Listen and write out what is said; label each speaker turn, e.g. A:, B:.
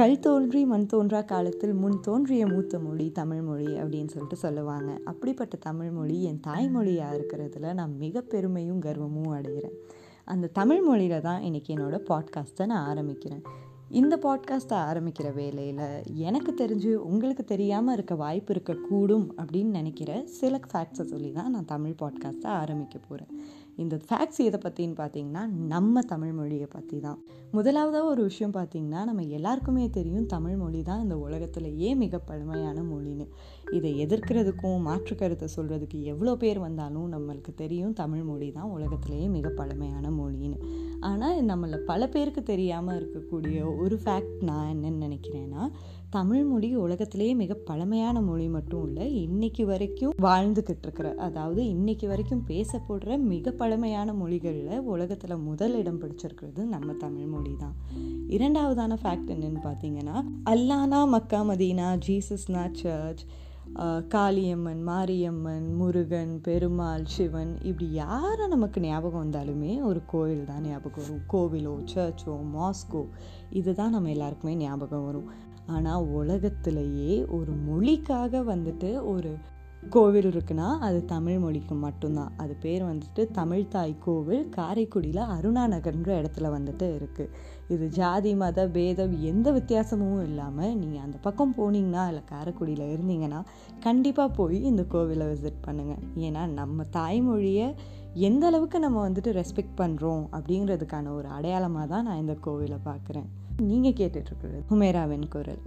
A: கல் தோன்றி மண் தோன்றா காலத்தில் முன் தோன்றிய மூத்த மொழி தமிழ்மொழி அப்படின்னு சொல்லிட்டு சொல்லுவாங்க. அப்படிப்பட்ட தமிழ்மொழி என் தாய்மொழியாக இருக்கிறதுல நான் மிக பெருமையும் கர்வமும் அடைகிறேன். அந்த தமிழ்மொழியில் தான் இன்றைக்கி என்னோடய பாட்காஸ்ட்டை நான் ஆரம்பிக்கிறேன். இந்த பாட்காஸ்ட்டை ஆரம்பிக்கிற வேலையில் எனக்கு தெரிஞ்சு உங்களுக்கு தெரியாமல் இருக்க வாய்ப்பு இருக்கக்கூடும் அப்படின்னு நினைக்கிற சில ஃபேக்ட்ஸை சொல்லி தான் நான் தமிழ் பாட்காஸ்ட்டை ஆரம்பிக்க போகிறேன் இந்த ஃபேக்ட்ஸ் எதை பற்றின்னு பார்த்தீங்கன்னா நம்ம தமிழ் மொழியை பற்றி தான். முதலாவதாக ஒரு விஷயம் பார்த்திங்கன்னா நம்ம எல்லாருக்குமே தெரியும் தமிழ் மொழி தான் இந்த உலகத்திலேயே மிக பழமையான மொழின்னு. இதை எதிர்க்கிறதுக்கும் மாற்று கருத்தை சொல்கிறதுக்கு எவ்வளோ பேர் வந்தாலும் நம்மளுக்கு தெரியும் தமிழ் மொழி தான் உலகத்திலேயே மிக பழமையான மொழின்னு. ஆனால் நம்மளை பல பேருக்கு தெரியாமல் இருக்கக்கூடிய ஒரு ஃபேக்ட் நான் என்னென்னு நினைக்கிறேன்னா தமிழ் மொழி உலகத்திலேயே மிக பழமையான மொழி மட்டும் இல்லை இன்னைக்கு வரைக்கும் வாழ்ந்துக்கிட்டு இருக்கிற அதாவது இன்னைக்கு வரைக்கும் பேசப்படுற மிக பழமையான மொழிகளில் உலகத்தில் முதல் இடம் பிடிச்சிருக்கிறது நம்ம தமிழ் மொழி தான். இரண்டாவதான ஃபேக்ட் என்னன்னு பார்த்தீங்கன்னா அல்லானா மக்கா மதீனா ஜீசஸ்னா சர்ச் காளியம்மன் மாரியம்மன் முருகன் பெருமாள் சிவன் இப்படி யாரை நமக்கு ஞாபகம் வந்தாலுமே ஒரு கோயில் தான் ஞாபகம் வரும். கோவிலோ சர்ச்சோ மாஸ்கோ இதுதான் நம்ம எல்லாருக்குமே ஞாபகம் வரும். ஆனால் உலகத்திலேயே ஒரு மொழிக்காக வந்துட்டு ஒரு கோவில் இருக்குன்னா அது தமிழ் மொழிக்கு மட்டும்தான். அது பேர் வந்துட்டு தமிழ் தாய் கோவில் காரைக்குடியில் அருணா நகர்ன்ற இடத்துல வந்துட்டு இருக்குது இது ஜாதி மத பேதம் எந்த வித்தியாசமும் இல்லாமல் நீங்கள் அந்த பக்கம் போனீங்கன்னா இல்லை காரைக்குடியில் இருந்தீங்கன்னா கண்டிப்பாக போய் இந்த கோவிலை விசிட் பண்ணுங்கள் ஏன்னா நம்ம தாய்மொழியை எந்த அளவுக்கு நம்ம வந்துட்டு ரெஸ்பெக்ட் பண்ணுறோம் அப்படிங்கிறதுக்கான ஒரு அடையாளமாக தான் நான் இந்த கோவிலை பார்க்குறேன். நீங்கள் கேட்டுட்ருக்குறது ஹுமேராவின் குரல்.